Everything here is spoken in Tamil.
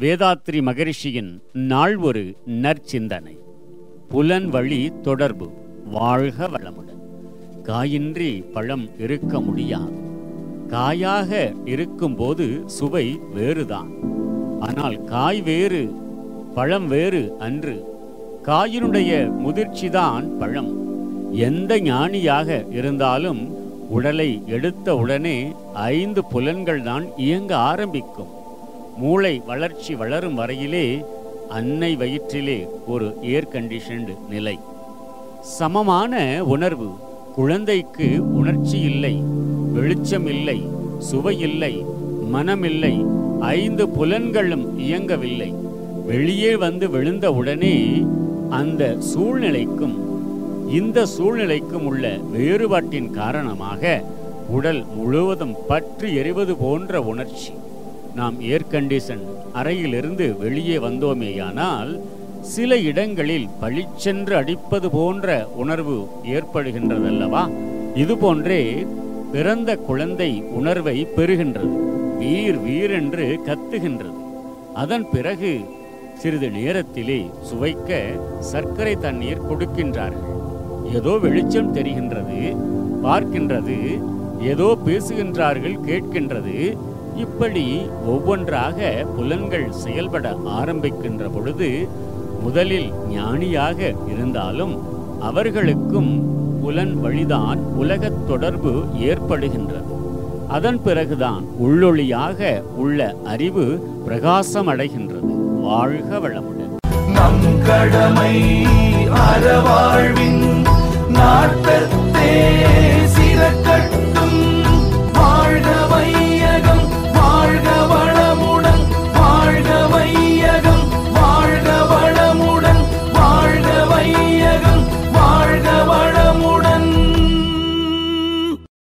வேதாத்ரி மகரிஷியின் நாள் ஒரு நற்சிந்தனை. புலன் வழி தொடர்பு வாழ்க வளமுடன். காயின்றி பழம் இருக்க முடியாது. காயாக இருக்கும்போது சுவை வேறுதான். ஆனால் காய் வேறு பழம் வேறு அன்று. காயினுடைய முதிர்ச்சிதான் பழம். எந்த ஞானியாக இருந்தாலும் உடலை எடுத்த உடனே ஐந்து புலன்கள் தான் இயங்க ஆரம்பிக்கும். மூளை வளர்ச்சி வளரும் வரையிலே அன்னை வயிற்றிலே ஒரு ஏர் கண்டிஷன்டு நிலை. சமமான உணர்வு குழந்தைக்கு உணர்ச்சி இல்லை வெளிச்சம் இல்லை சுவை இல்லை மனமில்லை ஐந்து புலன்களும் இயங்கவில்லை. வெளியே வந்து விழுந்த உடனே அந்த சூழ்நிலைக்கும் இந்த சூழ்நிலைக்கும் உள்ள வேறுபாட்டின் காரணமாக உடல் முழுவதும் பற்றி எறிவது போன்ற உணர்ச்சி. நாம் ஏர் கண்டிஷன் அறையிலிருந்து வெளியே வந்தோமேயானால் சில இடங்களில் பளிச்சென்று அடிப்பது போன்ற உணர்வு ஏற்படுகின்றதல்லவா? இது போன்றே பிறந்த குழந்தை உணர்வை பெறுகின்றது. வீர் வீரென்று கத்துகின்றது. அதன் பிறகு சிறிது நேரத்திலே சுவைக்க சர்க்கரை தண்ணீர் கொடுக்கின்றார்கள். ஏதோ வெளிச்சம் தெரிகின்றது பார்க்கின்றது ஏதோ பேசுகின்றார்கள் கேட்கின்றது இப்படி ஒவ்வொன்றாக புலன்கள் செயல்பட ஆரம்பிக்கின்ற பொழுது முதலில் ஞானியாக இருந்தாலும் அவர்களுக்கும் புலன் வழிதான் உலகத் தொடர்பு ஏற்படுகின்றது. அதன் பிறகுதான் உள்ளொளியாக உள்ள அறிவு பிரகாசமடைகின்றது. வாழ்க வளமுடன். நம் கடமை அறவாழ்வின் நாட்டத்தே